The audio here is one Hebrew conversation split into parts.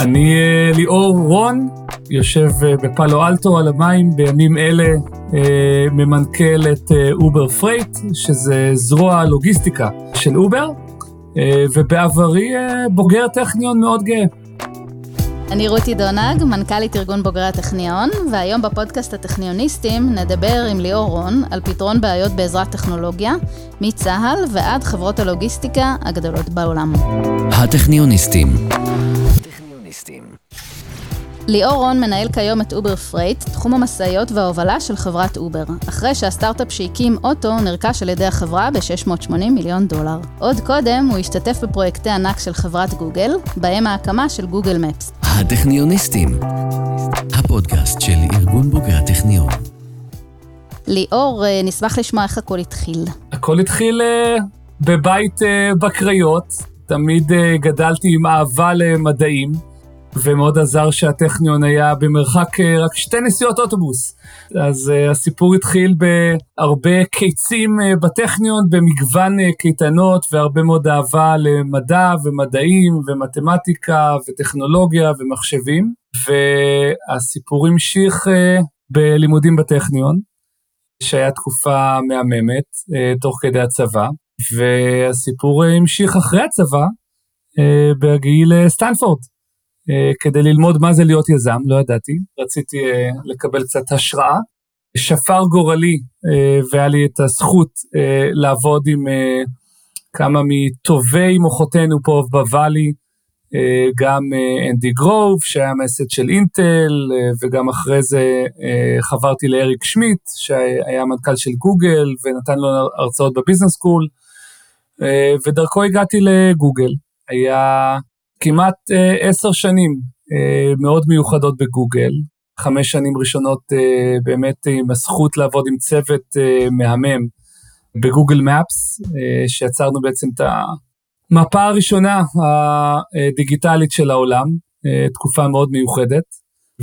אני אה, ליאור רון, יושב אה, בפאלו אלטו על המים, בימים אלה אה, ממנכ"ל את Uber Freight, שזה זרוע לוגיסטיקה של אובר, ובעברי בוגר טכניון מאוד גאה. אני רותי דונג, מנכ"לית ארגון בוגרי הטכניון, והיום בפודקאסט הטכניוניסטים נדבר עם ליאור רון על פתרון בעיות בעזרת טכנולוגיה, מצה"ל ועד חברות הלוגיסטיקה הגדולות בעולם. הטכניוניסטים ליאור רון מנהל כיום את Uber Freight, תחום המשאיות וההובלה של חברת אובר, אחרי שהסטארט-אפ שהקים אוטו נרכש על ידי החברה ב-680 מיליון דולר. עוד קודם הוא השתתף בפרויקטי ענק של חברת גוגל, בהם ההקמה של Google Maps. הטכניוניסטים, הפודקאסט של ארגון בוגרי הטכניון. ליאור, אה, נשמח לשמוע איך הכל התחיל. הכל התחיל uh, בבית uh, בקריות, תמיד גדלתי עם אהבה למדעים. ומאוד עזר שהטכניון היה במרחק אה, רק שתי נסיעות אוטובוס. אז uh, הסיפור התחיל בהרבה קיצים uh, בטכניון, במגוון uh, קייטנות והרבה מאוד אהבה למדע ומדעים ומתמטיקה וטכנולוגיה ומחשבים. והסיפור המשיך uh, בלימודים בטכניון, שהיה תקופה מהממת uh, תוך כדי הצבא, והסיפור המשיך אחרי הצבא uh, בגיל סטנפורד. אה, כדי ללמוד מה זה להיות יזם, לא ידעתי, רציתי אה, לקבל קצת השראה. שפר גורלי אה, והיה לי את הזכות לעבוד עם כמה מטובי מוחותינו פה בוואלי, גם אנדי גרוב, שהיה מייסד של אינטל, וגם אחרי זה חברתי לאריק שמיט, שהיה מנכ"ל של גוגל, ונתן לו הרצאות בביזנס סקול, ודרכו הגעתי לגוגל. היה כמעט אה, עשר שנים אה, מאוד מיוחדות בגוגל, חמש שנים ראשונות אה, באמת עם הזכות לעבוד עם צוות מהמם בגוגל מפס, שיצרנו בעצם את המפה הראשונה הדיגיטלית של העולם, תקופה מאוד מיוחדת,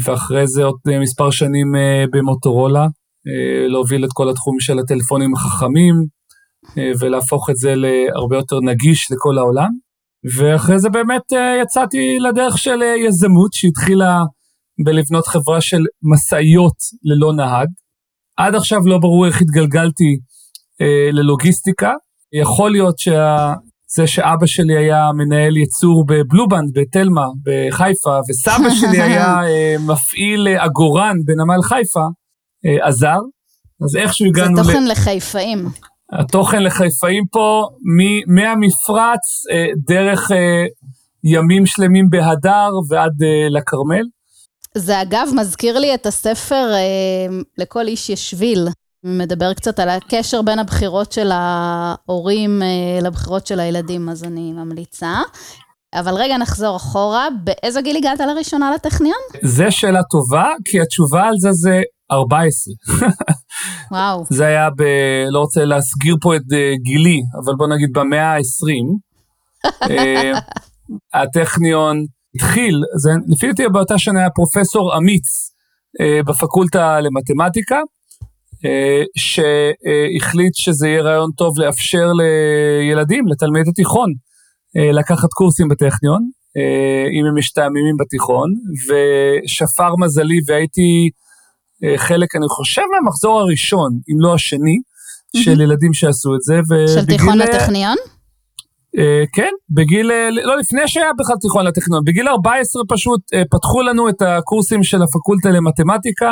ואחרי זה עוד מספר שנים במוטורולה, להוביל את כל התחום של הטלפונים החכמים, ולהפוך את זה להרבה יותר נגיש לכל העולם. ואחרי זה באמת אה, יצאתי לדרך של אה, יזמות שהתחילה בלבנות חברה של משאיות ללא נהג. עד עכשיו לא ברור איך התגלגלתי אה, ללוגיסטיקה. יכול להיות שזה שאבא שלי היה מנהל ייצור בבלובנד בתלמה בחיפה, וסבא שלי היה אה, מפעיל עגורן בנמל חיפה, אה, עזר. אז איכשהו הגענו... זה תוכן ל... לחיפאים. התוכן לחיפאים פה, מהמפרץ אה, דרך אה, ימים שלמים בהדר ועד אה, לכרמל. זה אגב מזכיר לי את הספר לכל איש יש שביל. מדבר קצת על הקשר בין הבחירות של ההורים לבחירות של הילדים, אז אני ממליצה. אבל רגע, נחזור אחורה. באיזה גיל הגעת לראשונה לטכניון? זו שאלה טובה, כי התשובה על זה זה 14. וואו. זה היה ב... לא רוצה להסגיר פה את אה, גילי, אבל בוא נגיד במאה ה-20. אה, הטכניון התחיל, זה, לפי דעתי באותה שנה היה פרופסור אמיץ אה, בפקולטה למתמטיקה, שהחליט שזה יהיה רעיון טוב לאפשר לילדים, לתלמידי תיכון, לקחת קורסים בטכניון, אם הם משתעממים בתיכון, ושפר מזלי והייתי אה, חלק, אני חושב, מהמחזור הראשון, אם לא השני, של ילדים שעשו את זה. של תיכון לטכניון? אה, כן, בגיל, אה, לא לפני שהיה בכלל תיכון לטכניון, בגיל 14 פשוט פתחו לנו את הקורסים של הפקולטה למתמטיקה,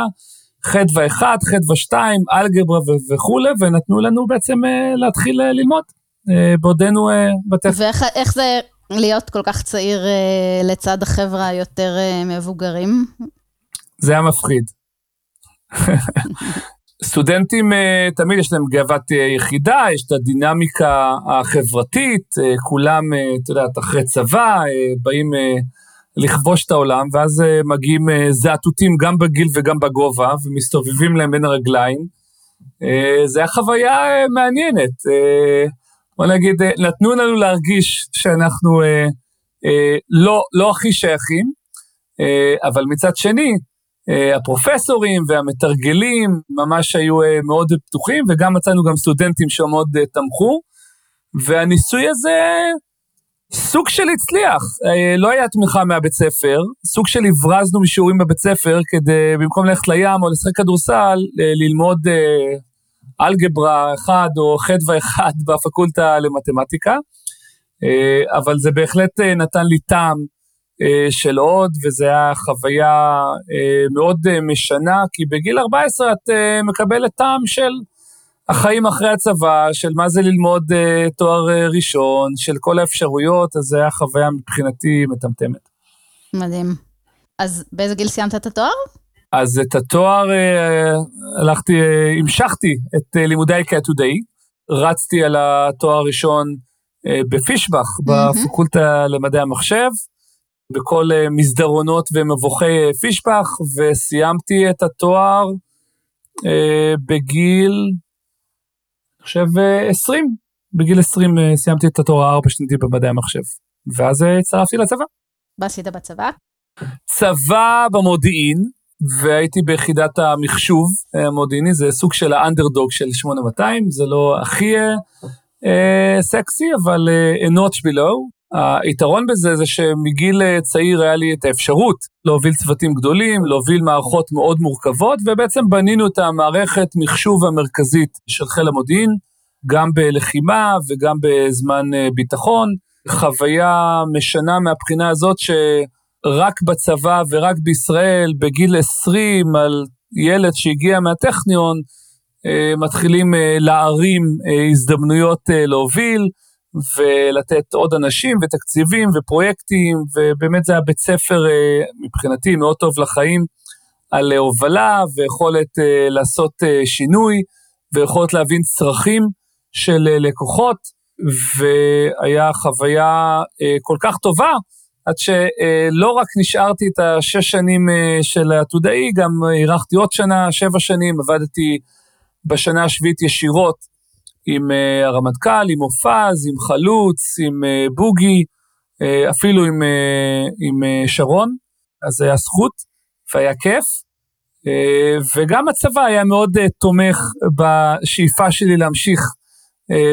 חדווה 1, חדווה 2, אלגברה וכולי, ונתנו לנו בעצם להתחיל ללמוד, בעודנו בטכניון. ואיך זה להיות כל כך צעיר לצד החבר'ה היותר מבוגרים? זה היה מפחיד. סטודנטים אה, תמיד יש להם גאוות אה, יחידה, יש את הדינמיקה החברתית, אה, כולם, את יודעת, אחרי צבא, באים לכבוש את העולם, ואז מגיעים זעתותים גם בגיל וגם בגובה, ומסתובבים להם בין הרגליים. זה היה חוויה מעניינת. בוא נגיד, נתנו לנו להרגיש שאנחנו לא, לא הכי שייכים, אבל מצד שני, הפרופסורים והמתרגלים ממש היו אה, מאוד פתוחים, וגם מצאנו גם סטודנטים שמאוד אה, תמכו, והניסוי הזה סוג של הצליח, אה, לא היה תמיכה מהבית ספר, סוג של הברזנו משיעורים בבית ספר כדי, במקום ללכת לים או לשחק כדורסל, אה, ללמוד אה, אלגברה אחד או חדווה אחד בפקולטה למתמטיקה, אבל זה בהחלט נתן לי טעם של עוד, וזו הייתה חוויה מאוד משנה, כי בגיל 14 את מקבלת טעם של החיים אחרי הצבא, של מה זה ללמוד תואר ראשון, של כל האפשרויות, אז זו הייתה חוויה מבחינתי מטמטמת. מדהים. אז באיזה גיל סיימת את התואר? אז את התואר הלכתי, המשכתי את uh, לימודי כעתודאי, רצתי על התואר הראשון בפישבח, mm-hmm. בפקולטה למדעי המחשב, בכל uh, מסדרונות ומבוכי uh, פישבח, וסיימתי את התואר uh, בגיל חושב 20, בגיל 20 אה, סיימתי את התואר הארבע שנתי במדעי המחשב, ואז אה, הצטרפתי לצבא. מה עשית בצבא? צבא במודיעין, והייתי ביחידת המחשוב המודיעיני, זה סוג של האנדרדוג של 8200, זה לא הכי אה, אה, סקסי, אבל אה, a notch below. היתרון בזה זה שמגיל צעיר היה לי את האפשרות להוביל צוותים גדולים, להוביל מערכות מאוד מורכבות, ובעצם בנינו את המערכת מחשוב המרכזית של חיל המודיעין, גם בלחימה וגם בזמן אה, ביטחון. חוויה משנה מהבחינה הזאת שרק בצבא ורק בישראל, בגיל 20, על ילד שהגיע מהטכניון, אה, מתחילים אה, להרים הזדמנויות להוביל. ולתת עוד אנשים ותקציבים ופרויקטים, ובאמת זה היה בית ספר אה, מבחינתי מאוד טוב לחיים, על אה, הובלה ויכולת אה, לעשות שינוי, ויכולת להבין צרכים של לקוחות, והיה חוויה כל כך טובה, עד שלא רק נשארתי את השש שנים של העתודאי, גם אירחתי עוד שנה, שבע שנים, עבדתי בשנה השביעית ישירות עם uh, הרמטכ"ל, עם מופז, עם חלוץ, עם uh, בוגי, uh, אפילו עם, עם שרון, אז זה היה זכות והיה כיף. וגם הצבא היה מאוד תומך בשאיפה שלי להמשיך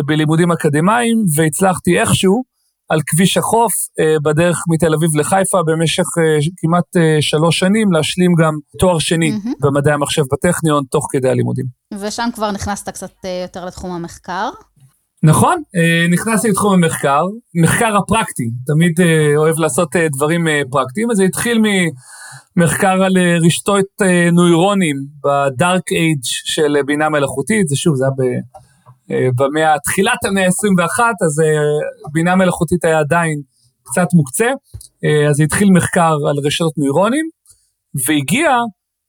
בלימודים אקדמיים, והצלחתי איכשהו על כביש החוף אה, בדרך מתל אביב לחיפה במשך אה, כמעט אה, שלוש שנים, להשלים גם תואר שני mm-hmm. במדעי המחשב בטכניון תוך כדי הלימודים. ושם כבר נכנסת קצת יותר לתחום המחקר. נכון, נכנסתי לתחום המחקר, מחקר הפרקטי, תמיד אוהב לעשות דברים פרקטיים, אז זה התחיל ממחקר על רשתות נוירונים בדארק אייג' של בינה מלאכותית, זה שוב, זה היה ב... אה, במאה, תחילת המאה ה-21, אז אה, בינה מלאכותית היה עדיין קצת מוקצה, אה, אז התחיל מחקר על רשתות נוירונים, והגיע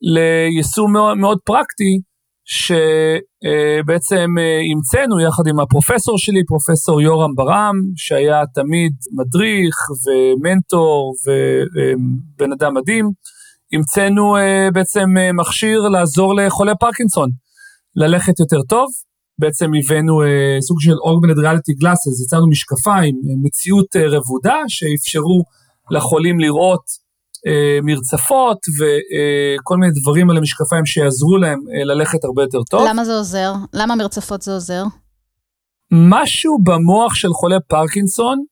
ליישום מאוד, מאוד פרקטי, שבעצם המצאנו יחד עם הפרופסור שלי, פרופסור יורם ברם, שהיה תמיד מדריך ומנטור ובן אדם מדהים, המצאנו בעצם מכשיר לעזור לחולי פרקינסון ללכת יותר טוב, בעצם הבאנו אה, סוג של augmented reality glasses, יצרנו משקפיים, אה, מציאות אה, רבודה, שאפשרו לחולים לראות אה, מרצפות וכל אה, מיני דברים על המשקפיים שיעזרו להם אה, ללכת הרבה יותר טוב. למה זה עוזר? למה מרצפות זה עוזר? משהו במוח של חולי פרקינסון,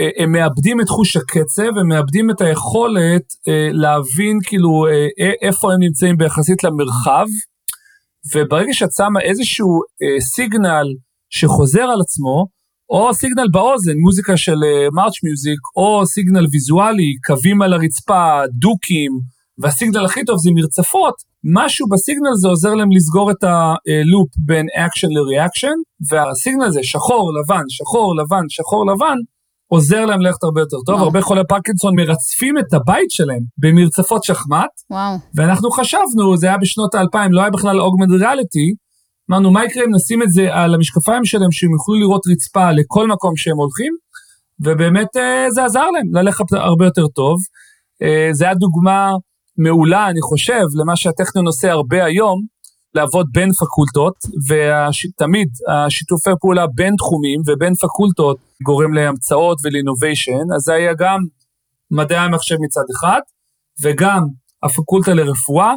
אה, הם מאבדים את חוש הקצב, הם מאבדים את היכולת אה, להבין כאילו אה, איפה הם נמצאים ביחסית למרחב. וברגע שאת שמה איזשהו אה, signal שחוזר על עצמו, או signal באוזן, מוזיקה של march אה, music, או signal ויזואלי, קווים על הרצפה, דוקים, וה signal הכי טוב זה מרצפות, משהו ב signal הזה עוזר להם לסגור את ה loop בין action ל reaction, וה signal הזה שחור, לבן, שחור, לבן, שחור, לבן, עוזר להם ללכת הרבה יותר טוב. וואו. הרבה חולי פרקינסון מרצפים את הבית שלהם במרצפות שחמט. וואו. ואנחנו חשבנו, זה היה בשנות האלפיים, לא היה בכלל augmented reality. אמרנו, מה יקרה אם נשים את זה על המשקפיים שלהם, שהם יוכלו לראות רצפה לכל מקום שהם הולכים, ובאמת אה, זה עזר להם ללכת הרבה יותר טוב. אה, זה היה דוגמה מעולה, אני חושב, למה שהטכניון עושה הרבה היום, לעבוד בין פקולטות, ותמיד השיתופי פעולה בין תחומים ובין פקולטות גורם להמצאות ולאינוביישן, אז זה היה גם מדעי המחשב מצד אחד, וגם הפקולטה לרפואה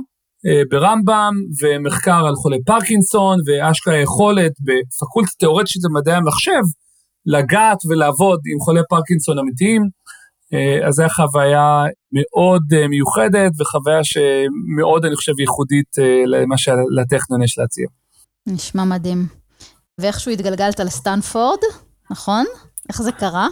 אה, ברמב"ם, ומחקר על חולי פרקינסון, ואשכרה יכולת בפקולטה תיאורטית של מדעי המחשב, לגעת ולעבוד עם חולי פרקינסון אמיתיים. אז זו חוויה מאוד מיוחדת וחוויה שמאוד, אני חושב, ייחודית למה שלטכניון יש להציע. נשמע מדהים. ואיכשהו התגלגלת לסטנפורד, נכון? איך זה קרה?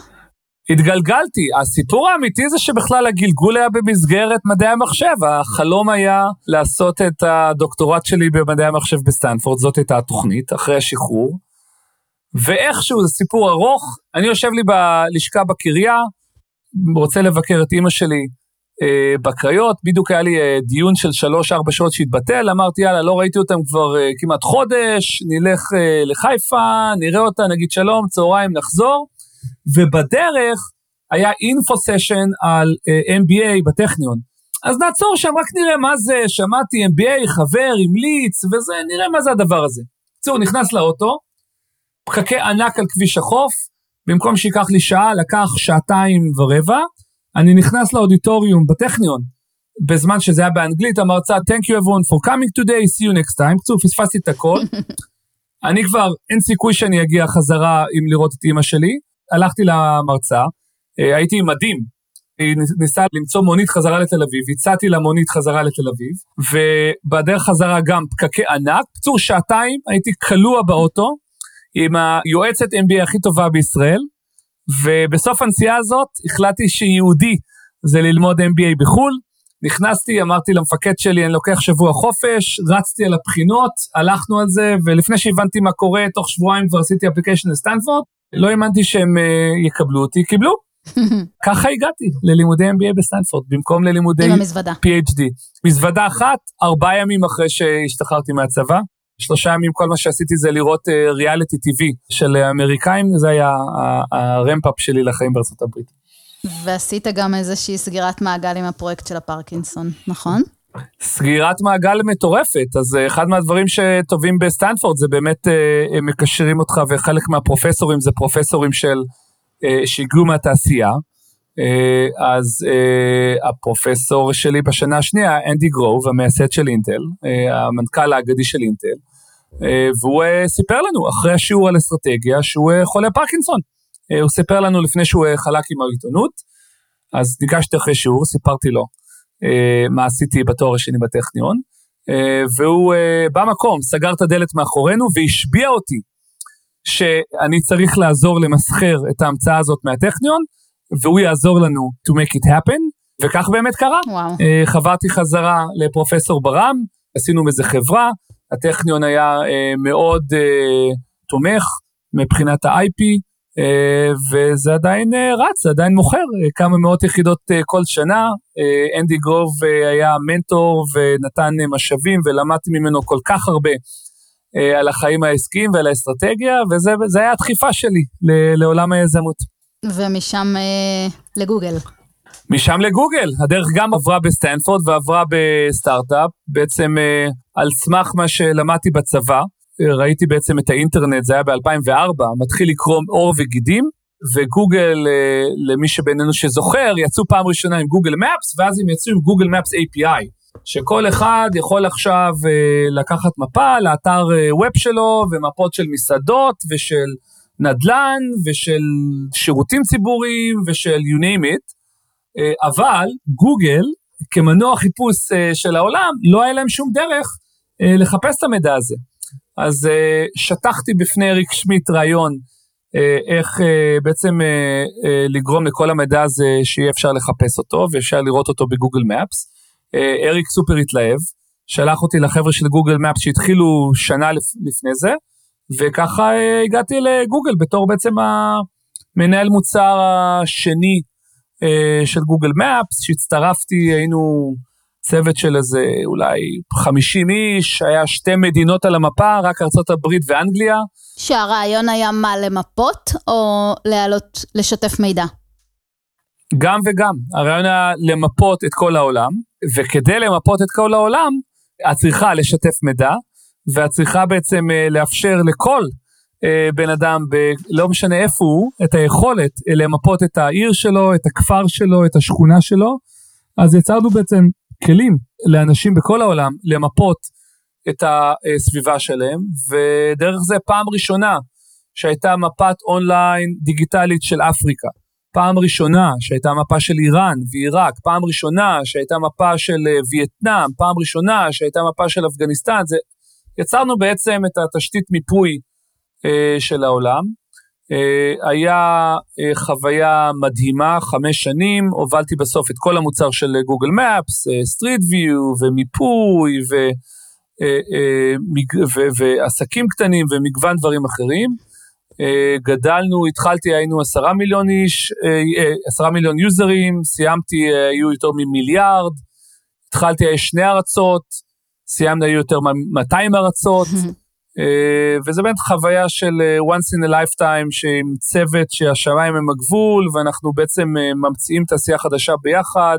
התגלגלתי. הסיפור האמיתי זה שבכלל הגלגול היה במסגרת מדעי המחשב. החלום היה לעשות את הדוקטורט שלי במדעי המחשב בסטנפורד, זאת הייתה התוכנית, אחרי השחרור. ואיכשהו, זה סיפור ארוך, אני יושב לי בלשכה בקריה, רוצה לבקר את אימא שלי אה, בקריות, בדיוק היה לי אה, דיון של שלוש-ארבע שעות שהתבטל, אמרתי, יאללה, לא ראיתי אותם כבר אה, כמעט חודש, נלך אה, לחיפה, נראה אותה, נגיד שלום, צהריים, נחזור. ובדרך היה אינפו סשן על אה, MBA בטכניון. אז נעצור שם, רק נראה מה זה, שמעתי MBA, חבר, המליץ, וזה, נראה מה זה הדבר הזה. בקיצור, נכנס לאוטו, פקקי ענק על כביש החוף, במקום שייקח לי שעה, לקח שעתיים ורבע, אני נכנס לאודיטוריום בטכניון, בזמן שזה היה באנגלית, המרצה, Thank you everyone for coming today, see you next time. בקיצור, פספסתי את הכל. אני כבר, אין סיכוי שאני אגיע חזרה עם לראות את אימא שלי. הלכתי למרצה, אה, הייתי עם מדים, היא ניסה למצוא מונית חזרה לתל אביב, הצעתי לה מונית חזרה לתל אביב, ובדרך חזרה גם פקקי ענק, פצור שעתיים, הייתי כלוא באוטו עם היועצת MBA הכי טובה בישראל, ובסוף הנסיעה הזאת החלטתי שיהודי זה ללמוד MBA בחו"ל, נכנסתי, אמרתי למפקד שלי, אני לוקח שבוע חופש, רצתי על הבחינות, הלכנו על זה, ולפני שהבנתי מה קורה, תוך שבועיים כבר עשיתי אפליקיישן לסטנפורד, לא האמנתי שהם אה, יקבלו אותי, קיבלו. ככה הגעתי ללימודי MBA בסטנפורד, במקום ללימודי PhD. מזוודה אחת, ארבעה ימים אחרי שהשתחררתי מהצבא. שלושה ימים כל מה שעשיתי זה לראות ריאליטי אה, טבעי של אמריקאים, זה היה ה ramp-up שלי לחיים בארצות הברית. ועשית גם איזושהי סגירת מעגל עם הפרויקט של הפרקינסון, נכון? סגירת מעגל מטורפת, אז אה, אחד מהדברים שטובים בסטנפורד זה באמת אה, הם מקשרים אותך, וחלק מהפרופסורים זה פרופסורים של, אה, שהגיעו מהתעשייה. אז הפרופסור שלי בשנה השנייה, אנדי גרוב, המייסד של אינטל, המנכ"ל האגדי של אינטל, והוא סיפר לנו אחרי השיעור על אסטרטגיה שהוא חולה פרקינסון. הוא סיפר לנו לפני שהוא חלק עם העיתונות, אז ניגשתי אחרי שיעור, סיפרתי לו. אה, מה עשיתי בתואר השני בטכניון, אה, והוא אה, במקום סגר את הדלת מאחורינו והשביע אותי שאני צריך לעזור למסחר את ההמצאה הזאת מהטכניון, והוא יעזור לנו to make it happen, וכך באמת קרה. וואו. חברתי חזרה לפרופסור ברם, עשינו מזה חברה, הטכניון היה מאוד תומך מבחינת ה-IP, אה, וזה עדיין אה, רץ, זה עדיין מוכר אה, כמה מאות יחידות כל שנה. אנדי גרוב היה מנטור ונתן משאבים ולמדתי ממנו כל כך הרבה על החיים העסקיים ועל האסטרטגיה, וזה היה הדחיפה שלי לעולם היזמות. ומשם לגוגל. משם לגוגל, הדרך גם עברה בסטנפורד ועברה בסטארט-אפ, בעצם על סמך מה שלמדתי בצבא. ראיתי בעצם את האינטרנט, זה היה ב-2004, מתחיל לקרום עור וגידים, וגוגל, אה, למי שבינינו שזוכר, יצאו פעם ראשונה עם Google Maps, ואז הם יצאו עם Google Maps API, שכל אחד יכול עכשיו אה, לקחת מפה לאתר ווב אה, שלו, ומפות של מסעדות, ושל נדל"ן, ושל שירותים ציבוריים, ושל you name it, אבל גוגל, כמנוע חיפוש של העולם, לא היה להם שום דרך לחפש את המידע הזה. אז שטחתי בפני אריק שמיט רעיון איך בעצם לגרום לכל המידע הזה שיהיה אפשר לחפש אותו ואפשר לראות אותו בגוגל. Uh, אריק סופר התלהב, שלח אותי לחבר'ה של גוגל מפס שהתחילו שנה לפ, לפני זה, וככה uh, הגעתי לגוגל בתור בעצם המנהל מוצר השני uh, של גוגל מפס, שהצטרפתי, היינו... צוות של איזה אולי 50 איש, היה שתי מדינות על המפה, רק ארה"ב ואנגליה. שהרעיון היה מה, למפות או להעלות, לשתף מידע? גם וגם. הרעיון היה למפות את כל העולם, וכדי למפות את כל העולם, את צריכה לשתף מידע, ואת צריכה בעצם אה, לאפשר לכל אה, בן אדם, ב, לא משנה איפה הוא, את היכולת אה, למפות את העיר שלו, את הכפר שלו, את השכונה שלו. אז יצרנו בעצם כלים לאנשים בכל העולם למפות את הסביבה שלהם, ודרך זה פעם ראשונה שהייתה מפת אונליין דיגיטלית של אפריקה. פעם ראשונה שהייתה מפה של איראן ועיראק, פעם ראשונה שהייתה מפה של וייטנאם, פעם ראשונה שהייתה מפה של אפגניסטן, זה, יצרנו בעצם את התשתית מיפוי אה, של העולם. אה, היה אה, חוויה מדהימה, חמש שנים, הובלתי בסוף את כל המוצר של Google Maps, Street View ומיפוי ו, אה, אה, מג, ו, ועסקים קטנים ומגוון דברים אחרים. אה, גדלנו, התחלתי, היינו עשרה מיליון איש, אה, אה, עשרה מיליון יוזרים, סיימתי, היו יותר ממיליארד, התחלתי, היו שני ארצות, סיימנו, היו יותר מ-200 ארצות, וזה באמת חוויה של once in a lifetime, שעם צוות שהשמיים הם הגבול, ואנחנו בעצם ממציאים תעשייה חדשה ביחד,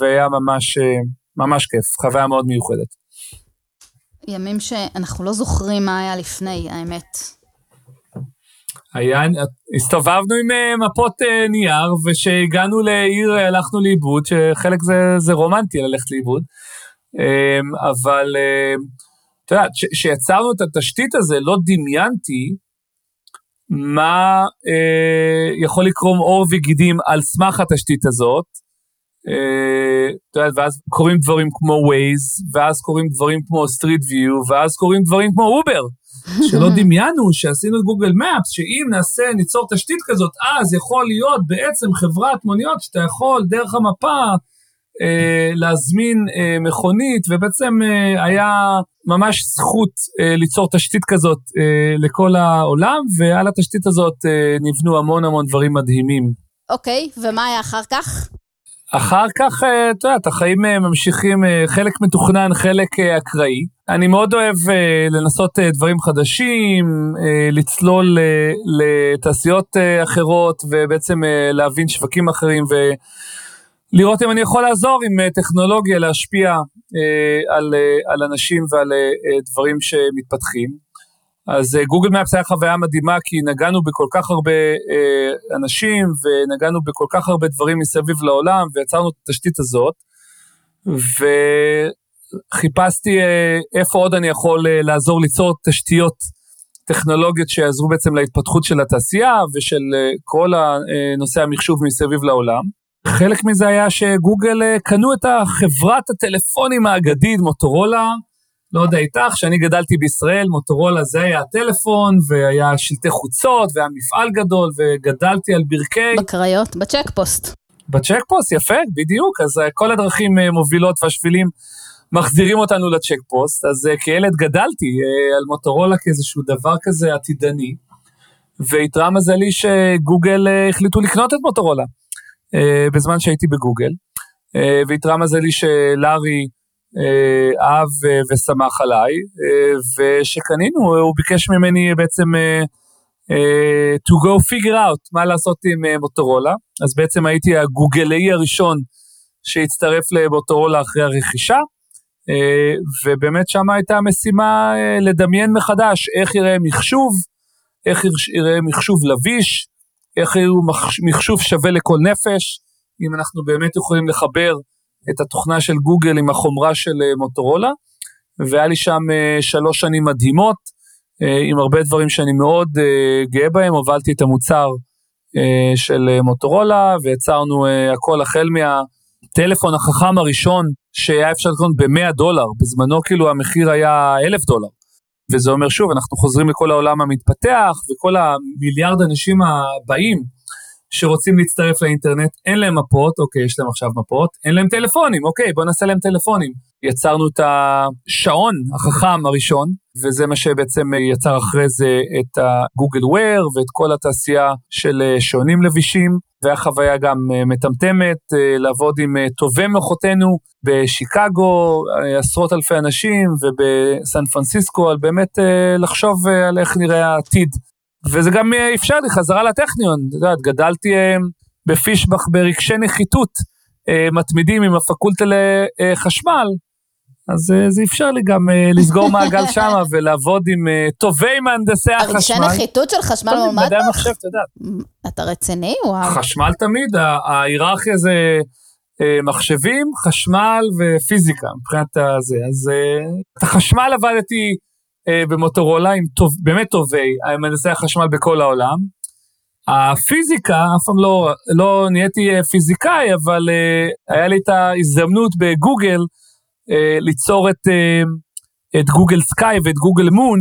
והיה ממש, ממש כיף, חוויה מאוד מיוחדת. ימים שאנחנו לא זוכרים מה היה לפני, האמת. היה, הסתובבנו עם אה, מפות אה, נייר, וכשהגענו לעיר הלכנו לאיבוד, שחלק זה, זה רומנטי ללכת לאיבוד. אמ, אבל אה, את יודעת, כשיצרנו את התשתית הזה, לא דמיינתי מה יכול לקרום עור וגידים על סמך התשתית הזאת. את יודעת, ואז קורים דברים כמו Waze, ואז קורים דברים כמו Street View, ואז קורים דברים כמו אובר. שלא דמיינו שעשינו את גוגל מפס, שאם נעשה, ניצור תשתית כזאת, אז יכול להיות בעצם חברת מוניות שאתה יכול דרך המפה אה, להזמין אה, מכונית, ובעצם אה, היה ממש זכות אה, ליצור תשתית כזאת אה, לכל העולם, ועל התשתית הזאת אה, נבנו המון המון דברים מדהימים. אוקיי, ומה היה אחר כך? אחר כך, אה, את יודעת, החיים אה, ממשיכים, אה, חלק מתוכנן, חלק אקראי. אני מאוד אוהב לנסות דברים חדשים, לצלול לתעשיות אחרות ובעצם להבין שווקים אחרים ולראות אם אני יכול לעזור עם טכנולוגיה להשפיע על, על אנשים ועל דברים שמתפתחים. אז גוגל מפס היה חוויה מדהימה, כי נגענו בכל כך הרבה אה, אנשים, ונגענו בכל כך הרבה דברים מסביב לעולם, ויצרנו את התשתית הזאת, וחיפשתי אה, איפה עוד אני יכול אה, לעזור ליצור תשתיות טכנולוגיות שיעזרו בעצם להתפתחות של התעשייה ושל אה, כל נושא המחשוב מסביב לעולם. חלק מזה היה שגוגל אה, קנו את החברת הטלפונים האגדית, מוטורולה, לא יודע איתך, כשאני גדלתי בישראל, מוטורולה זה היה הטלפון, והיה שלטי חוצות, והיה מפעל גדול, וגדלתי על ברכי... בקריות, בצ'ק פוסט. בצ'ק פוסט, יפה, בדיוק, אז אה, כל הדרכים אה, מובילות והשבילים מחזירים אותנו לצ'ק פוסט, אז כילד גדלתי על מוטורולה כאיזשהו דבר כזה עתידני, ואיתרע מזלי שגוגל החליטו לקנות את מוטורולה, בזמן שהייתי בגוגל, ואיתרע מזלי שלארי, אה, אהב אה, ושמח עליי, אה, ושקנינו, הוא ביקש ממני בעצם to go figure out מה לעשות עם מוטורולה, אז בעצם הייתי הגוגלאי הראשון שהצטרף למוטורולה אחרי הרכישה, ובאמת שם הייתה המשימה לדמיין מחדש איך יראה מחשוב, איך יראה מחשוב לביש, איך יראו מחשוב שווה לכל נפש, אם אנחנו באמת יכולים לחבר את התוכנה של גוגל עם החומרה של אה, מוטורולה, והיה לי שם אה, שלוש שנים מדהימות, אה, עם הרבה דברים שאני מאוד גאה בהם, הובלתי את המוצר של מוטורולה, ויצרנו הכל החל מהטלפון החכם הראשון, שהיה אפשר לקנות ב-100 דולר, בזמנו כאילו המחיר היה 1,000 דולר. וזה אומר שוב, אנחנו חוזרים לכל העולם המתפתח, וכל המיליארד אנשים הבאים, שרוצים להצטרף לאינטרנט, אין להם מפות, אוקיי, יש להם עכשיו מפות, אין להם טלפונים, אוקיי, בואו נעשה להם טלפונים. יצרנו את השעון החכם הראשון, וזה מה שבעצם יצר אחרי זה את הגוגל וויר ואת כל התעשייה של אה, שעונים לבישים, והחוויה גם אה, מטמטמת, אה, לעבוד עם טובי מוחותינו בשיקגו, עשרות אלפי אנשים, ובסן פרנסיסקו, על באמת לחשוב על איך נראה העתיד. וזה גם אה, אפשר לי חזרה לטכניון, את יודעת, גדלתי אה, בפישבח ברגשי נחיתות אה, מתמידים עם הפקולטה לחשמל, אז זה אפשר לי גם לסגור מעגל שם ולעבוד עם טובי מהנדסי החשמל. הרגשי נחיתות של חשמל מולמד? מדעי המחשב, את יודעת. אתה רציני? וואו. חשמל תמיד, ההיררכיה זה מחשבים, חשמל ופיזיקה מבחינת הזה. אז את החשמל עבדתי במוטורולה עם טוב, באמת טובי מהנדסי החשמל בכל העולם. הפיזיקה, אף פעם לא, לא נהייתי פיזיקאי, אבל היה לי את ההזדמנות בגוגל ליצור את, את גוגל סקאי ואת גוגל מון,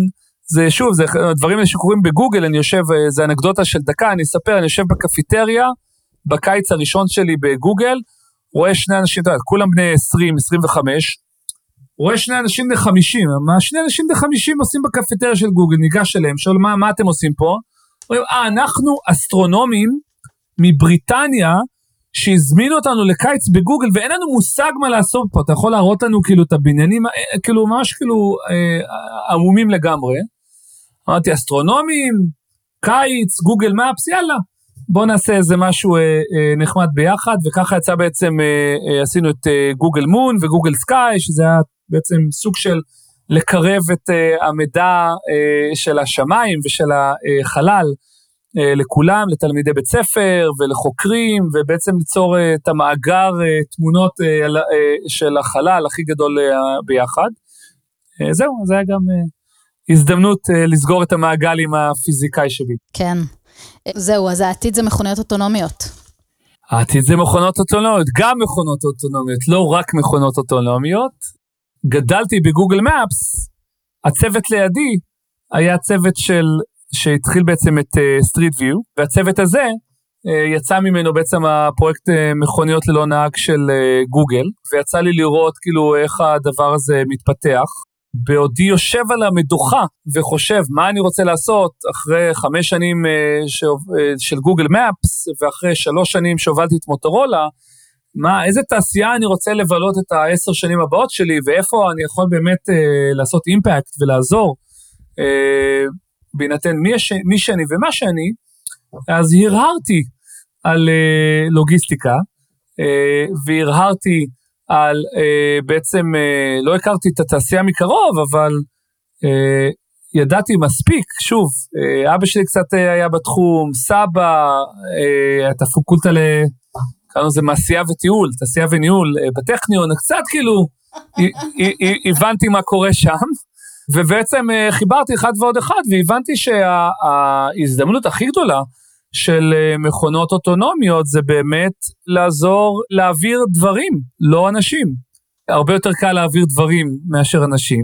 זה שוב, זה דברים שקורים בגוגל, אני יושב, זה אנקדוטה של דקה, אני אספר, אני יושב בקפיטריה, בקיץ הראשון שלי בגוגל, רואה שני אנשים, אתה יודע, כולם בני 20, 25, רואה שני אנשים בני 50, מה שני אנשים בני 50 עושים בקפיטריה של גוגל, ניגש אליהם, שואל מה, מה אתם עושים פה? אומרים, אה, אנחנו אסטרונומים מבריטניה, שהזמינו אותנו לקיץ בגוגל, ואין לנו מושג מה לעשות פה, אתה יכול להראות לנו כאילו את הבניינים, אה, כאילו ממש כאילו אה, עמומים לגמרי. אמרתי, אסטרונומים, קיץ, גוגל מפס, יאללה, בוא נעשה איזה משהו אה, אה, נחמד ביחד, וככה יצא בעצם, אה, אה, עשינו את אה, גוגל מון וגוגל סקאי, שזה היה בעצם סוג של לקרב את אה, המידע אה, של השמיים ושל החלל. אה, לכולם, לתלמידי בית ספר ולחוקרים, ובעצם ליצור אה, את המאגר אה, תמונות אה, אה, של החלל הכי גדול אה, ביחד. אה, זהו, זה היה גם... אה, הזדמנות לסגור את המעגל עם הפיזיקאי שבי. כן. זהו, אז העתיד זה מכוניות אוטונומיות. העתיד זה מכונות אוטונומיות, גם מכונות אוטונומיות, לא רק מכונות אוטונומיות. גדלתי ב Google Maps, הצוות לידי היה צוות של, שהתחיל בעצם את Street אה, View, והצוות הזה אה, יצא ממנו בעצם הפרויקט אה, מכוניות ללא נהג של אה, גוגל, ויצא לי לראות כאילו איך הדבר הזה מתפתח. בעודי יושב על המדוכה וחושב מה אני רוצה לעשות אחרי חמש שנים אה, ש, אה, של Google Maps ואחרי שלוש שנים שהובלתי את מוטורולה, מה, איזה תעשייה אני רוצה לבלות את העשר שנים הבאות שלי ואיפה אני יכול באמת uh, לעשות אימפקט ולעזור uh, בהינתן מי, הש, מי שאני ומה שאני, אז הרהרתי על uh, לוגיסטיקה uh, והרהרתי על אה, בעצם, אה, לא הכרתי את התעשייה מקרוב, אבל אה, ידעתי מספיק, שוב, אה, אבא שלי קצת אה, היה בתחום, סבא, אה, את הפקולטה ל... קראנו לזה מעשייה וטיול, תעשייה וניהול אה, בטכניון, קצת כאילו הבנתי מה קורה שם, ובעצם אה, חיברתי אחד ועוד אחד, והבנתי שההזדמנות הכי גדולה, של אה, מכונות אוטונומיות זה באמת לעזור להעביר דברים, לא אנשים. הרבה יותר קל להעביר דברים מאשר אנשים.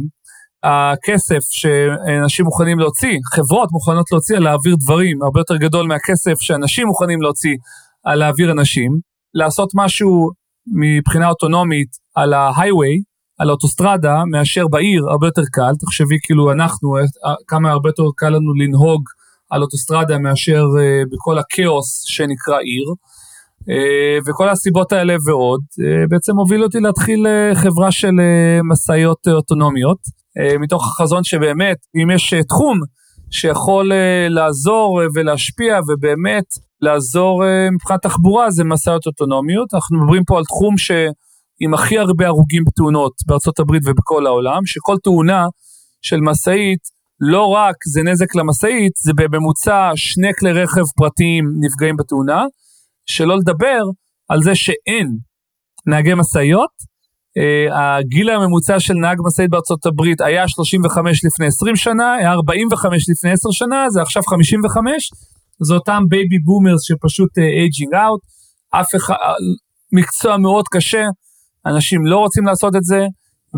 הכסף שאנשים מוכנים להוציא, חברות מוכנות להוציא על להעביר דברים, הרבה יותר גדול מהכסף שאנשים מוכנים להוציא על להעביר אנשים. לעשות משהו מבחינה אוטונומית על ההייווי, על האוטוסטרדה, מאשר בעיר, הרבה יותר קל. תחשבי כאילו אנחנו, אה, כמה הרבה יותר קל לנו לנהוג על אוטוסטרדה מאשר uh, בכל הכאוס שנקרא עיר. Uh, וכל הסיבות האלה ועוד, uh, בעצם הוביל אותי להתחיל uh, חברה של משאיות אוטונומיות, מתוך החזון שבאמת, אם יש תחום שיכול לעזור ולהשפיע ובאמת לעזור מבחינת תחבורה, זה משאיות אוטונומיות. אנחנו מדברים פה על תחום שעם הכי הרבה הרוגים בתאונות בארצות הברית ובכל העולם, שכל תאונה של משאית לא רק זה נזק למשאית, זה בממוצע שני כלי רכב פרטיים נפגעים בתאונה, שלא לדבר על זה שאין נהגי משאיות. Uh, הגיל הממוצע של נהג משאית בארצות הברית היה 35 לפני 20 שנה, היה 45 לפני 10 שנה, זה עכשיו 55. זה אותם baby boomers שפשוט aging אה, out. אף אחד, מקצוע מאוד קשה, אנשים לא רוצים לעשות את זה,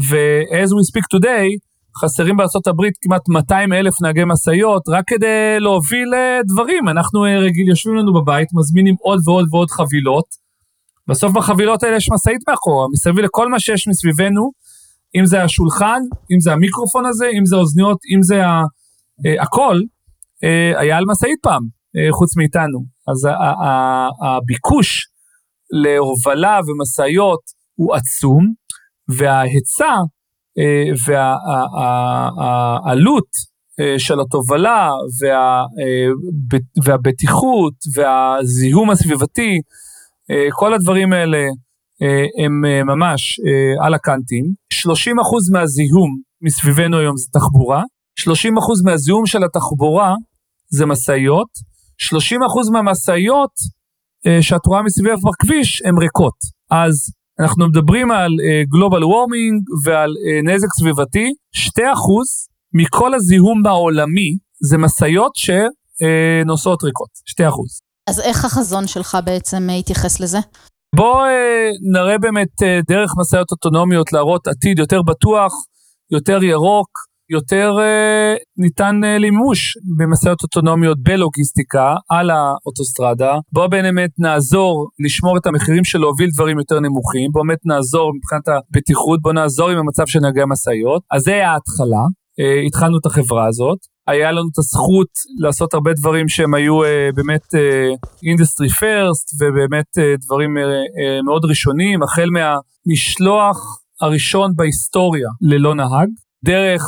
ו-as we speak today, חסרים בארה"ב כמעט 200 אלף נהגי משאיות, רק כדי להוביל אה, דברים. אנחנו אה, רגיל, יושבים לנו בבית, מזמינים עוד ועוד ועוד חבילות. בסוף בחבילות האלה יש משאית מאחורה, מסביב לכל מה שיש מסביבנו, אם זה השולחן, אם זה המיקרופון הזה, אם זה אוזניות, אם זה ה... אה, הכל, היה על משאית פעם, חוץ מאיתנו. אז הביקוש להובלה ומשאיות הוא עצום, וההיצע אה, והעלות אה, של התובלה וה, אה, והבטיחות והזיהום הסביבתי, כל הדברים האלה הם ממש על הקאנטים. 30% מהזיהום מסביבנו היום זה תחבורה, 30% מהזיהום של התחבורה זה משאיות, 30% מהמשאיות שאת רואה מסביבך בכביש הן ריקות. אז אנחנו מדברים על גלובל uh, וורמינג ועל uh, נזק סביבתי, 2% מכל הזיהום בעולמי זה משאיות שנוסעות ריקות, 2%. אז איך החזון שלך בעצם התייחס לזה? בוא אה, נראה באמת אה, דרך משאיות אוטונומיות להראות עתיד יותר בטוח, יותר ירוק, יותר אה, ניתן אה, למימוש במשאיות אוטונומיות בלוגיסטיקה על האוטוסטרדה. בוא באמת נעזור לשמור את המחירים של להוביל דברים יותר נמוכים, בוא באמת נעזור מבחינת הבטיחות, בוא נעזור עם המצב של נהגי המשאיות. אז זה היה ההתחלה, אה, התחלנו את החברה הזאת. היה לנו את הזכות לעשות הרבה דברים שהם היו uh, באמת industry uh, first ובאמת uh, דברים uh, uh, מאוד ראשונים, החל מהמשלוח הראשון בהיסטוריה ללא נהג, דרך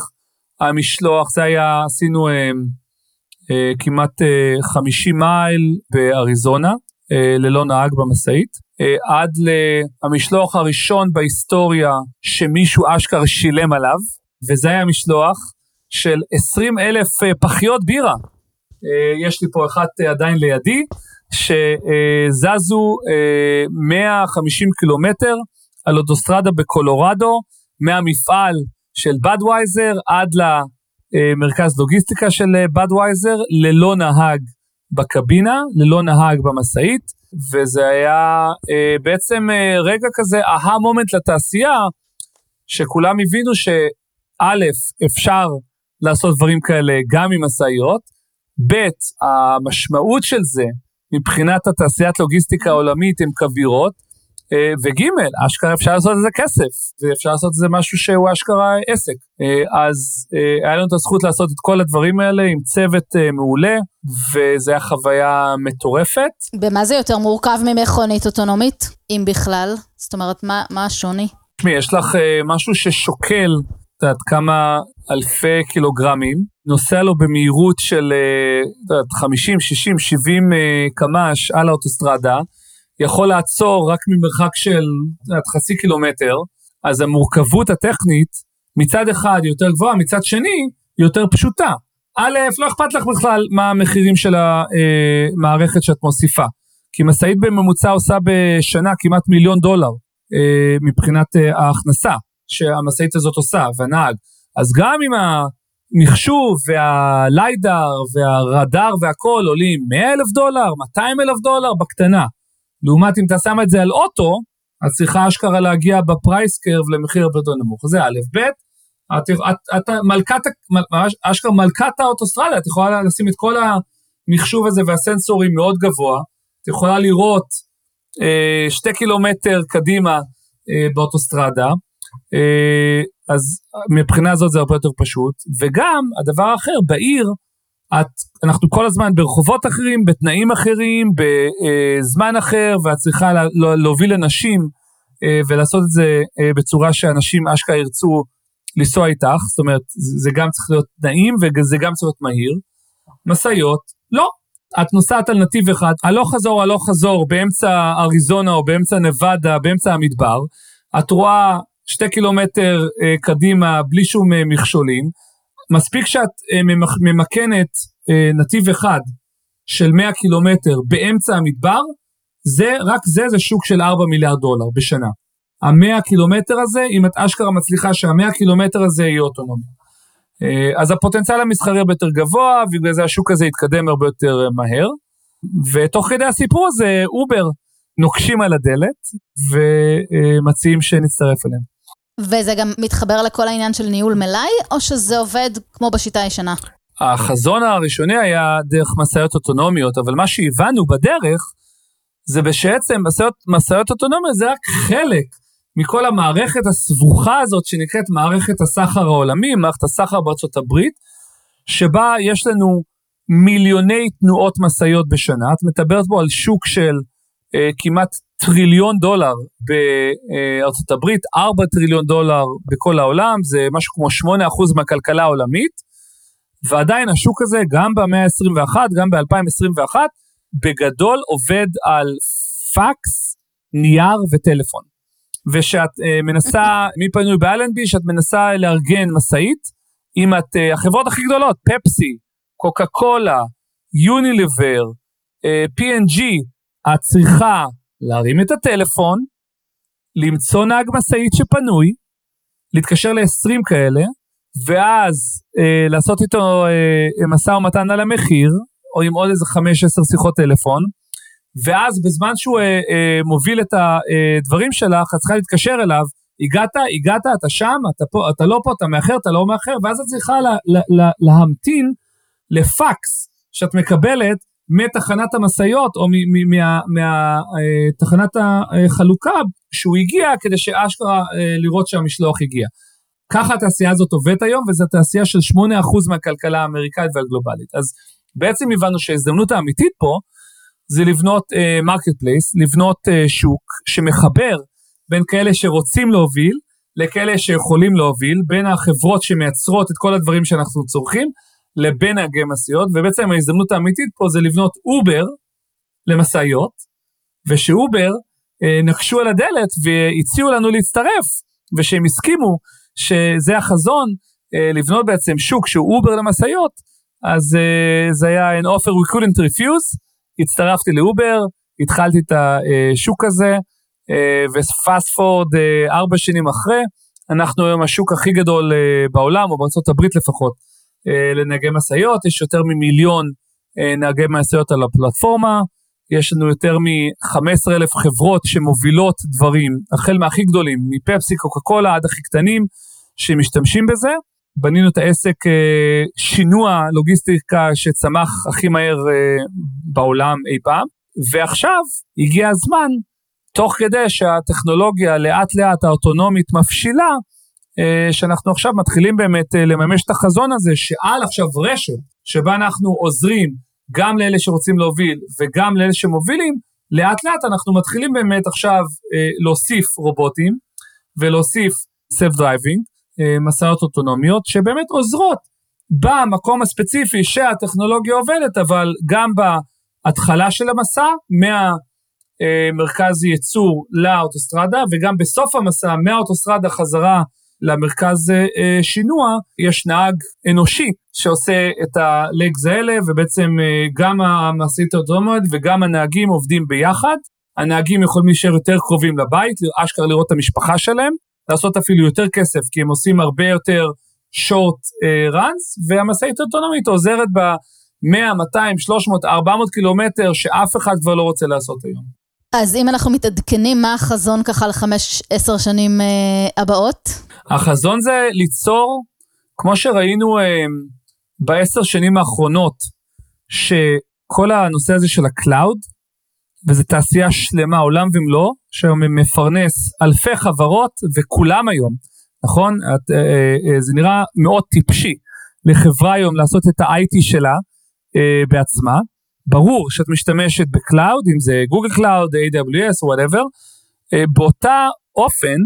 המשלוח, זה היה, עשינו uh, uh, כמעט uh, 50 מייל באריזונה, uh, ללא נהג במשאית, uh, עד למשלוח הראשון בהיסטוריה שמישהו אשכרה שילם עליו, וזה היה משלוח של 20 אלף אה, פחיות בירה. אה, יש לי פה אחת אה, עדיין לידי, שזזו 150 קילומטר על אוטוסטרדה בקולורדו, מהמפעל של בדווייזר עד למרכז לוגיסטיקה של בדווייזר, ללא נהג בקבינה, ללא נהג במשאית, וזה היה בעצם רגע כזה, aha moment לתעשייה, שכולם הבינו שא', אפשר לעשות דברים כאלה גם עם משאיות, ב', המשמעות של זה מבחינת התעשיית לוגיסטיקה העולמית הן כבירות, אה, וג', אשכרה אפשר לעשות את זה כסף, ואפשר לעשות את זה משהו שהוא אשכרה עסק. אה, אז אה, היה לנו את הזכות לעשות את כל הדברים האלה עם צוות מעולה, וזו הייתה חוויה מטורפת. במה זה יותר מורכב ממכונית אוטונומית, אם בכלל? זאת אומרת, מה, מה השוני? תשמעי, יש לך משהו ששוקל את יודעת, כמה אלפי קילוגרמים, נוסע לו במהירות של את יודעת, 50, 60, 70 קמ"ש על האוטוסטרדה, יכול לעצור רק ממרחק של יודעת, חצי קילומטר, אז המורכבות הטכנית מצד אחד יותר גבוהה, מצד שני יותר פשוטה. א', לא אכפת לך בכלל מה המחירים של המערכת שאת מוסיפה. כי משאית בממוצע עושה בשנה כמעט מיליון דולר אה, מבחינת אה, ההכנסה. שהמשאית הזאת עושה, והנהג. אז גם אם המחשוב והליידר והרדאר והכל עולים 100 אלף דולר, 200 אלף דולר בקטנה, לעומת אם אתה שם את זה על אוטו, את צריכה אשכרה להגיע בפרייס קרב למחיר הרבה יותר נמוך. זה א', ב', את, את, את מלכת, אשכרה מלכת האוטוסטרליה, את יכולה לשים את כל המחשוב הזה והסנסורים מאוד גבוה, את יכולה לראות אה, שתי קילומטר קדימה אה, באוטוסטרדה, אה, אז מבחינה זאת זה הרבה יותר פשוט, וגם הדבר האחר, בעיר, את, אנחנו כל הזמן ברחובות אחרים, בתנאים אחרים, בזמן אחר, ואת צריכה לה, להוביל אנשים אה, ולעשות את זה אה, בצורה שאנשים אשכרה ירצו לנסוע איתך, זאת אומרת, זה גם צריך להיות נעים וזה גם צריך להיות מהיר. משאיות, לא. את נוסעת על נתיב אחד, הלוך חזור, הלוך חזור, באמצע אריזונה או באמצע נבדה, באמצע המדבר, את רואה שתי קילומטר אה, קדימה בלי שום מכשולים. מספיק שאת אה, ממקנת אה, נתיב אחד של 100 קילומטר באמצע המדבר, זה, רק זה, זה שוק של 4 מיליארד דולר בשנה. המאה קילומטר הזה, אם את אשכרה מצליחה שהמאה קילומטר הזה יהיה אוטונומי. אה, אז הפוטנציאל המסחרי הרבה יותר גבוה, ובגלל זה השוק הזה יתקדם הרבה יותר מהר. ותוך כדי הסיפור הזה, אובר נוקשים על הדלת ומציעים שנצטרף אליהם. וזה גם מתחבר לכל העניין של ניהול מלאי, או שזה עובד כמו בשיטה הישנה? החזון הראשוני היה דרך משאיות אוטונומיות, אבל מה שהבנו בדרך, זה בשעצם משאיות, אוטונומיות זה רק חלק מכל המערכת הסבוכה הזאת שנקראת מערכת הסחר העולמי, מערכת הסחר בארצות הברית, שבה יש לנו מיליוני תנועות משאיות בשנה, את מדברת פה על שוק של כמעט טריליון דולר בארצות הברית, 4 טריליון דולר בכל העולם, זה משהו כמו 8% מהכלכלה העולמית, ועדיין השוק הזה, גם במאה ה-21, גם ב-2021, בגדול עובד על פקס, נייר וטלפון. ושאת uh, מנסה, מי פנוי באלנבי, שאת מנסה לארגן משאית, אם את, uh, החברות הכי גדולות, פפסי, קוקה קולה, יוניליבר, uh, P&G, את צריכה להרים את הטלפון, למצוא נהג משאית שפנוי, להתקשר ל-20 כאלה, ואז אה, לעשות איתו אה, משא ומתן על המחיר, או עם עוד איזה 5-10 שיחות טלפון, ואז בזמן שהוא אה, אה, מוביל את הדברים שלך, את צריכה להתקשר אליו, הגעת, הגעת, אתה שם, אתה, פה, אתה לא פה, אתה מאחר, אתה לא מאחר, ואז את צריכה לה, לה, לה, להמתין לפקס שאת מקבלת מתחנת המשאיות או מתחנת החלוקה שהוא הגיע כדי שאשכרה אה, לראות שהמשלוח הגיע. ככה התעשייה הזאת עובדת היום, וזו תעשייה של 8% מהכלכלה האמריקאית והגלובלית. אז בעצם הבנו שההזדמנות האמיתית פה זה לבנות market uh, place, לבנות uh, שוק שמחבר בין כאלה שרוצים להוביל לכאלה שיכולים להוביל, בין החברות שמייצרות את כל הדברים שאנחנו צורכים, לבין נהגי משאיות, ובעצם ההזדמנות האמיתית פה זה לבנות אובר למשאיות, ושאובר אה, נקשו על הדלת והציעו לנו להצטרף, ושהם הסכימו שזה החזון, אה, לבנות בעצם שוק שהוא אובר למשאיות, אז אה, זה היה an offer we couldn't refuse, הצטרפתי לאובר, התחלתי את השוק הזה, אה, ו fast forward אה, ארבע שנים אחרי, אנחנו היום השוק הכי גדול אה, בעולם, או בארה"ב לפחות, לנהגי משאיות, יש יותר ממיליון נהגי משאיות על הפלטפורמה, יש לנו יותר מ-15 אלף חברות שמובילות דברים, החל מהכי גדולים, מפפסי, קוקה קולה עד הכי קטנים, שמשתמשים בזה. בנינו את העסק שינוע לוגיסטיקה שצמח הכי מהר בעולם אי פעם, ועכשיו הגיע הזמן תוך כדי שהטכנולוגיה לאט לאט האוטונומית מפשילה, אה, שאנחנו עכשיו מתחילים באמת אה, לממש את החזון הזה, שעל עכשיו רשת, שבה אנחנו עוזרים גם לאלה שרוצים להוביל וגם לאלה שמובילים, לאט לאט אנחנו מתחילים באמת עכשיו אה, להוסיף רובוטים ולהוסיף self driving, מסעות אוטונומיות, שבאמת עוזרות במקום הספציפי שהטכנולוגיה עובדת, אבל גם בהתחלה של המסע, מה... אה, מרכז ייצור לאוטוסטרדה, וגם בסוף המסע מהאוטוסטרדה חזרה למרכז אה, שינוע, יש נהג אנושי שעושה את ה legs האלה, ובעצם אה, גם המשאית האוטומטית וגם הנהגים עובדים ביחד. הנהגים יכולים להישאר יותר קרובים לבית, אשכרה לראות את המשפחה שלהם, לעשות אפילו יותר כסף, כי הם עושים הרבה יותר שורט ראנס, והמשאית האוטונומית עוזרת ב-100, 200, 300, 400 קילומטר שאף אחד כבר לא רוצה לעשות היום. אז אם אנחנו מתעדכנים, מה החזון ככה לחמש, עשר שנים אה, הבאות? החזון זה ליצור, כמו שראינו אה, בעשר שנים האחרונות, שכל הנושא הזה של ה cloud, וזו תעשייה שלמה, עולם ומלואו, שהיום מפרנס אלפי חברות, וכולם היום, נכון? את, אה, אה, אה זה נראה מאוד טיפשי לחברה היום לעשות את ה-IT שלה אה, בעצמה. ברור שאת משתמשת ב cloud, אם זה Google Cloud, AWS, אה, באותה אופן,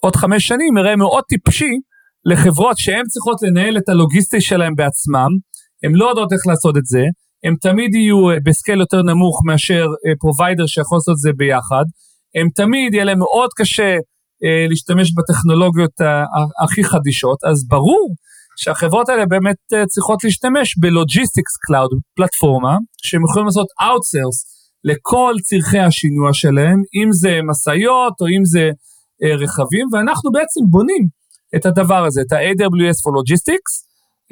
עוד חמש שנים יראה מאוד טיפשי לחברות שהן צריכות לנהל את הלוגיסטיקה שלהן בעצמם, הן לא יודעות איך לעשות את זה, הן תמיד יהיו אה, ב scale יותר נמוך מאשר provider אה, שיכול לעשות את זה ביחד, הן תמיד יהיה להם מאוד קשה להשתמש בטכנולוגיות הכי חדישות, אז ברור שהחברות האלה באמת אה, צריכות להשתמש ב logistics cloud, פלטפורמה, שהם יכולים לעשות outsource לכל צרכי השינוע שלהם, אם זה משאיות או אם זה אה, רכבים, ואנחנו בעצם בונים את הדבר הזה, את ה-AWS for Logistics,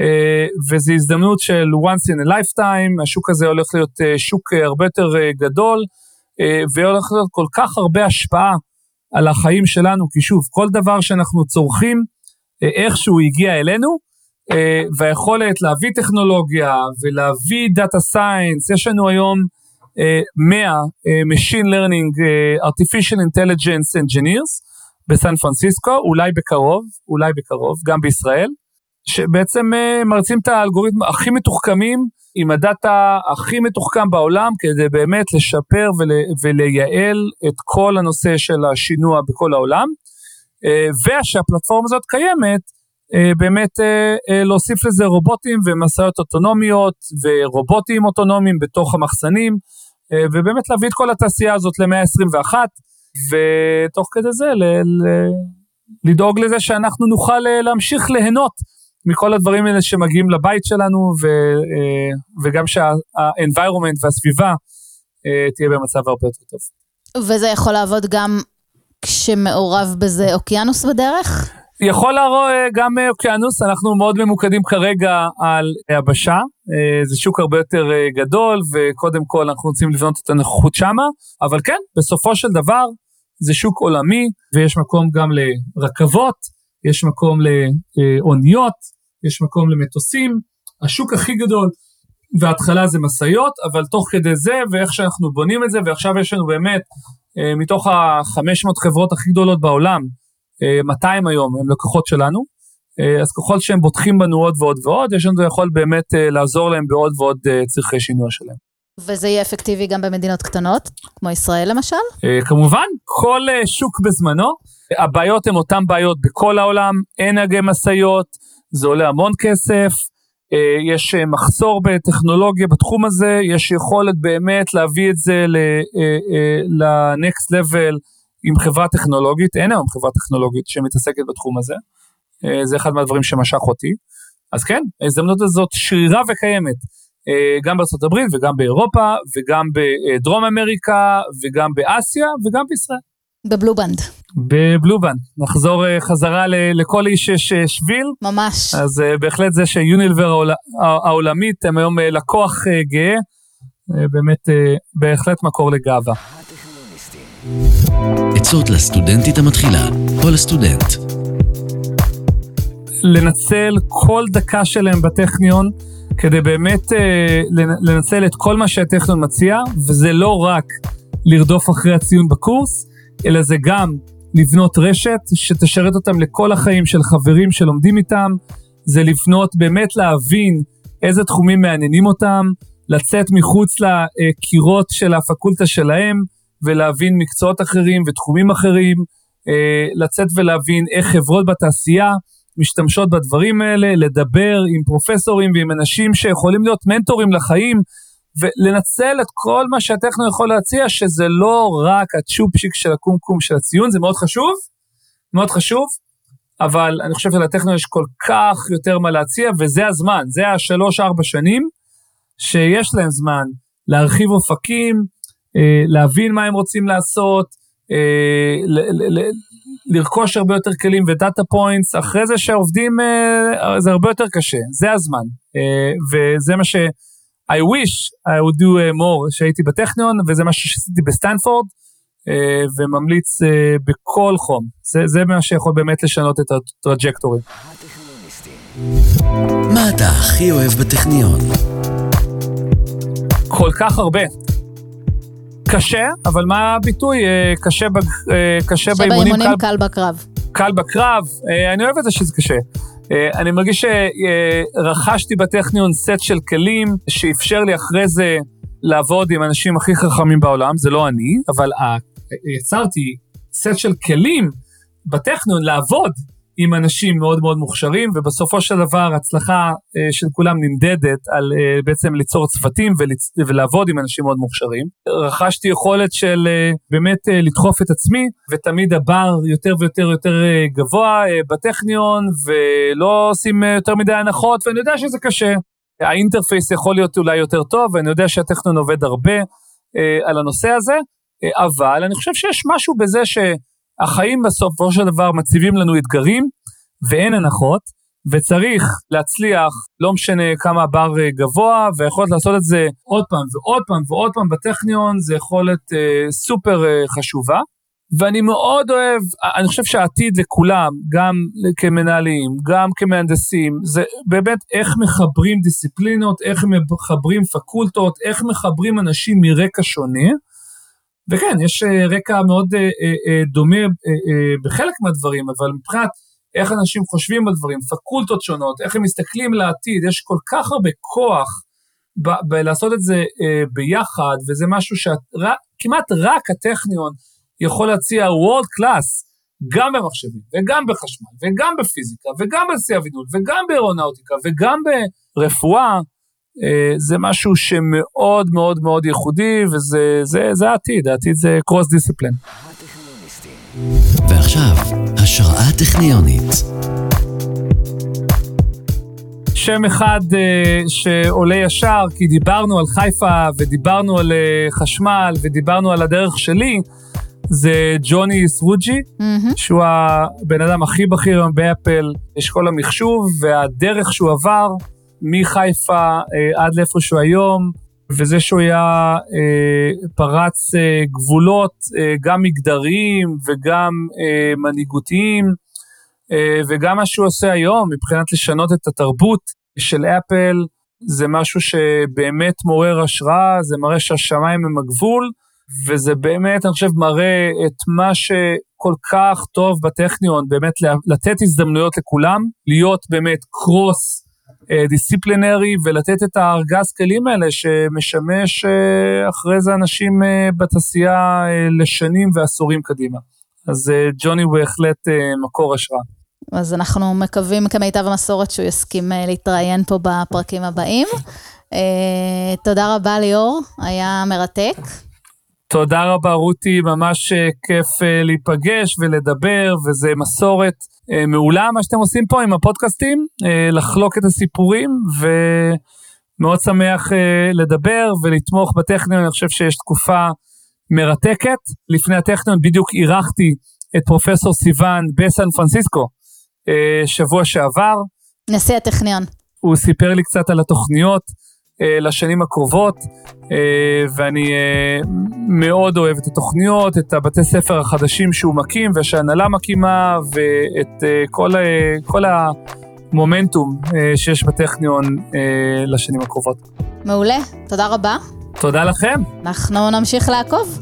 אה, וזו הזדמנות של once in a lifetime, השוק הזה הולך להיות אה, שוק הרבה יותר גדול, והולך להיות כל כך הרבה השפעה על החיים שלנו, כי שוב, כל דבר שאנחנו צורכים, איכשהו הגיע אלינו, והיכולת להביא טכנולוגיה ולהביא דאטה סיינס, יש לנו היום 100 אה, אה, Machine Learning Artificial Intelligence Engineers בסן פרנסיסקו, אולי בקרוב, אולי בקרוב, גם בישראל, שבעצם מרצים את האלגוריתם הכי מתוחכמים, עם הדאטה הכי מתוחכם בעולם, כדי באמת לשפר ול, ולייעל את כל הנושא של השינוע בכל העולם. ושהפלטפורמה הזאת קיימת, אה, באמת אה, אה, להוסיף לזה רובוטים ומשאיות אוטונומיות ורובוטים אוטונומיים בתוך המחסנים, ובאמת להביא את כל התעשייה הזאת למאה ה-21, ותוך כדי זה ל- ל- לדאוג לזה שאנחנו נוכל להמשיך ליהנות מכל הדברים האלה שמגיעים לבית שלנו, ו- וגם שה-environment והסביבה תהיה במצב הרבה יותר טוב. וזה יכול לעבוד גם כשמעורב בזה אוקיינוס בדרך? יכול להראות גם אוקיינוס, אנחנו מאוד ממוקדים כרגע על יבשה, זה שוק הרבה יותר גדול, וקודם כל אנחנו רוצים לבנות את הנוכחות שמה, אבל כן, בסופו של דבר זה שוק עולמי, ויש מקום גם לרכבות, יש מקום לאוניות, יש מקום למטוסים, השוק הכי גדול וההתחלה זה משאיות, אבל תוך כדי זה ואיך שאנחנו בונים את זה, ועכשיו יש לנו באמת, אה, מתוך ה-500 חברות הכי גדולות בעולם, 200 אה, היום הם לקוחות שלנו, אה, אז ככל שהם בוטחים בנו עוד ועוד ועוד, יש לנו יכול באמת לעזור להם בעוד ועוד צרכי שינוע שלהם. וזה יהיה אפקטיבי גם במדינות קטנות, כמו ישראל למשל? כמובן, כל שוק בזמנו. הבעיות הן אותן בעיות בכל העולם, אין נהגי משאיות, זה עולה המון כסף, אה, יש אה, מחסור בטכנולוגיה בתחום הזה, יש יכולת באמת להביא את זה ל-next אה, level עם חברה טכנולוגית, אין היום חברה טכנולוגית שמתעסקת בתחום הזה, זה אחד מהדברים שמשך אותי. אז כן, ההזדמנות הזאת שרירה וקיימת, גם בארצות הברית וגם באירופה וגם בדרום אמריקה וגם באסיה וגם בישראל. בבלובנד. בבלובנד. נחזור uh, חזרה ל- לכל איש יש uh, שביל. ממש. אז בהחלט זה שיונילבר העול... העולמית הם היום לקוח גאה, באמת בהחלט מקור לגאווה. עצות לסטודנטית המתחילה או לסטודנט. לנצל כל דקה שלהם בטכניון כדי באמת uh, לנצל את כל מה שהטכניון מציע, וזה לא רק לרדוף אחרי הציון בקורס, אלא זה גם לבנות רשת שתשרת אותם לכל החיים של חברים שלומדים איתם, זה לבנות, באמת להבין איזה תחומים מעניינים אותם, לצאת מחוץ לקירות של הפקולטה שלהם ולהבין מקצועות אחרים ותחומים אחרים, אה, לצאת ולהבין איך חברות בתעשייה משתמשות בדברים האלה, לדבר עם פרופסורים ועם אנשים שיכולים להיות מנטורים לחיים, ולנצל את כל מה שהטכנו יכול להציע, שזה לא רק הצ'ופשיק של הקומקום של הציון, זה מאוד חשוב, מאוד חשוב, אבל אני חושב שלטכניון יש כל כך יותר מה להציע, וזה הזמן, זה השלוש-ארבע שנים, שיש להם זמן להרחיב אופקים, אה, להבין מה הם רוצים לעשות, אה, לרכוש הרבה יותר כלים ו data points, אחרי זה שעובדים, אה, זה הרבה יותר קשה, זה הזמן. וזה מה ש... I wish I would do more שהייתי בטכניון, וזה משהו שעשיתי בסטנפורד, וממליץ בכל חום. זה, זה מה שיכול באמת לשנות את הטראג'קטורי. מה אתה הכי אוהב בטכניון? כל כך הרבה. קשה, אבל מה הביטוי? קשה, ב, קשה באימונים, קל, קל בקרב. קל בקרב, אני אוהב את זה שזה קשה. אה, אני מרגיש שרכשתי בטכניון סט של כלים שאפשר לי אחרי זה לעבוד עם האנשים הכי חכמים בעולם, זה לא אני, אבל יצרתי סט של כלים בטכניון לעבוד עם אנשים מאוד מאוד מוכשרים, ובסופו של דבר הצלחה אה, של כולם נמדדת על אה, בעצם ליצור צוותים ולצ... ולעבוד עם אנשים מאוד מוכשרים. רכשתי יכולת של אה, באמת לדחוף את עצמי, ותמיד הבר יותר ויותר יותר גבוה בטכניון, ולא עושים יותר מדי הנחות, ואני יודע שזה קשה. ה interface יכול להיות אולי יותר טוב, ואני יודע שהטכניון עובד הרבה על הנושא הזה, אבל אני חושב שיש משהו בזה ש... החיים בסופו של דבר מציבים לנו אתגרים ואין הנחות, וצריך להצליח, לא משנה כמה בר אה, גבוה, והיכולת לעשות את זה עוד פעם ועוד פעם ועוד פעם בטכניון, זה יכולת אה, סופר אה, חשובה. ואני מאוד אוהב, אני חושב שהעתיד לכולם, גם כמנהלים, גם כמהנדסים, זה באמת איך מחברים דיסציפלינות, איך מחברים פקולטות, איך מחברים אנשים מרקע שונה. וכן, יש אה, רקע מאוד אה, אה, דומה בחלק מהדברים, אבל מבחינת איך אנשים חושבים על דברים, פקולטות שונות, איך הם מסתכלים לעתיד, יש כל כך הרבה כוח ב- לעשות את זה ביחד, וזה משהו שכמעט רק הטכניון יכול להציע World Class, גם במחשבים, וגם בחשמל, וגם בפיזיקה, וגם בנסיעה אבינות, וגם באירונאוטיקה, וגם ברפואה, אה, זה משהו שמאוד מאוד מאוד ייחודי, וזה זה, זה העתיד, העתיד זה קרוס דיסציפלין. ועכשיו, השראה טכניונית. שם אחד uh, שעולה ישר, כי דיברנו על חיפה ודיברנו על uh, חשמל ודיברנו על הדרך שלי, זה ג'וני סרוג'י, מהמם. שהוא הבן אדם הכי בכיר היום באפל, אשכול המחשוב, והדרך שהוא עבר מחיפה אה, עד לאיפה שהוא היום, וזה שהוא היה אה, פרץ אה, גבולות, אה, גם מגדריים וגם אה, מנהיגותיים, אה, וגם מה שהוא עושה היום מבחינת לשנות את התרבות של אפל, זה משהו שבאמת מעורר השראה, זה מראה שהשמיים הם הגבול, וזה באמת, אני חושב, מראה את מה שכל כך טוב בטכניון, באמת לתת הזדמנויות לכולם, להיות באמת קרוס דיסציפלינרי ולתת את הארגז כלים האלה שמשמש אה, אחרי זה אנשים אה, בתעשייה אה, לשנים ועשורים קדימה. אז אה, ג'וני הוא בהחלט אה, מקור השראה. אז אנחנו מקווים כמיטב המסורת שהוא יסכים אה, להתראיין פה בפרקים הבאים. אה, תודה רבה ליאור, היה מרתק. תודה רבה רותי, ממש אה, כיף אה, להיפגש ולדבר, וזה מסורת אה, מעולה מה שאתם עושים פה עם הפודקאסטים, לחלוק את הסיפורים, ומאוד שמח לדבר ולתמוך בטכניון, אני חושב שיש תקופה מרתקת. לפני הטכניון בדיוק אירחתי את פרופסור סיוון בסן פרנסיסקו שבוע שעבר, נשיא הטכניון. הוא סיפר לי קצת על התוכניות לשנים הקרובות, אה, ואני אה, מאוד אוהב את התוכניות, את הבתי ספר החדשים שהוא מקים ושההנהלה מקימה, ואת אה, כל, אה, כל המומנטום אה, שיש בטכניון אה, לשנים הקרובות. מעולה, תודה רבה. תודה לכם. אנחנו נמשיך לעקוב.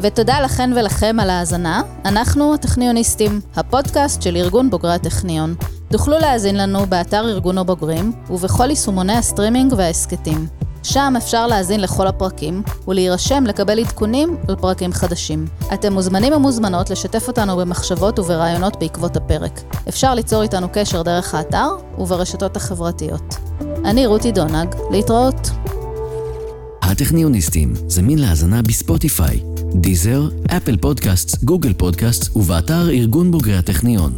ותודה לכן ולכם על ההאזנה. אנחנו הטכניוניסטים, הפודקאסט של ארגון בוגרי הטכניון. תוכלו להאזין לנו באתר ארגון הבוגרים ובכל יישומוני הסטרימינג וההסכתים. שם אפשר להאזין לכל הפרקים ולהירשם לקבל עדכונים על פרקים חדשים. אתם מוזמנים ומוזמנות לשתף אותנו במחשבות וברעיונות בעקבות הפרק. אפשר ליצור איתנו קשר דרך האתר וברשתות החברתיות. אני רותי דונג, להתראות. הטכניוניסטים, זמין להאזנה בספוטיפיי, דיזר, אפל פודקאסט, גוגל פודקאסט ובאתר ארגון בוגרי הטכניון.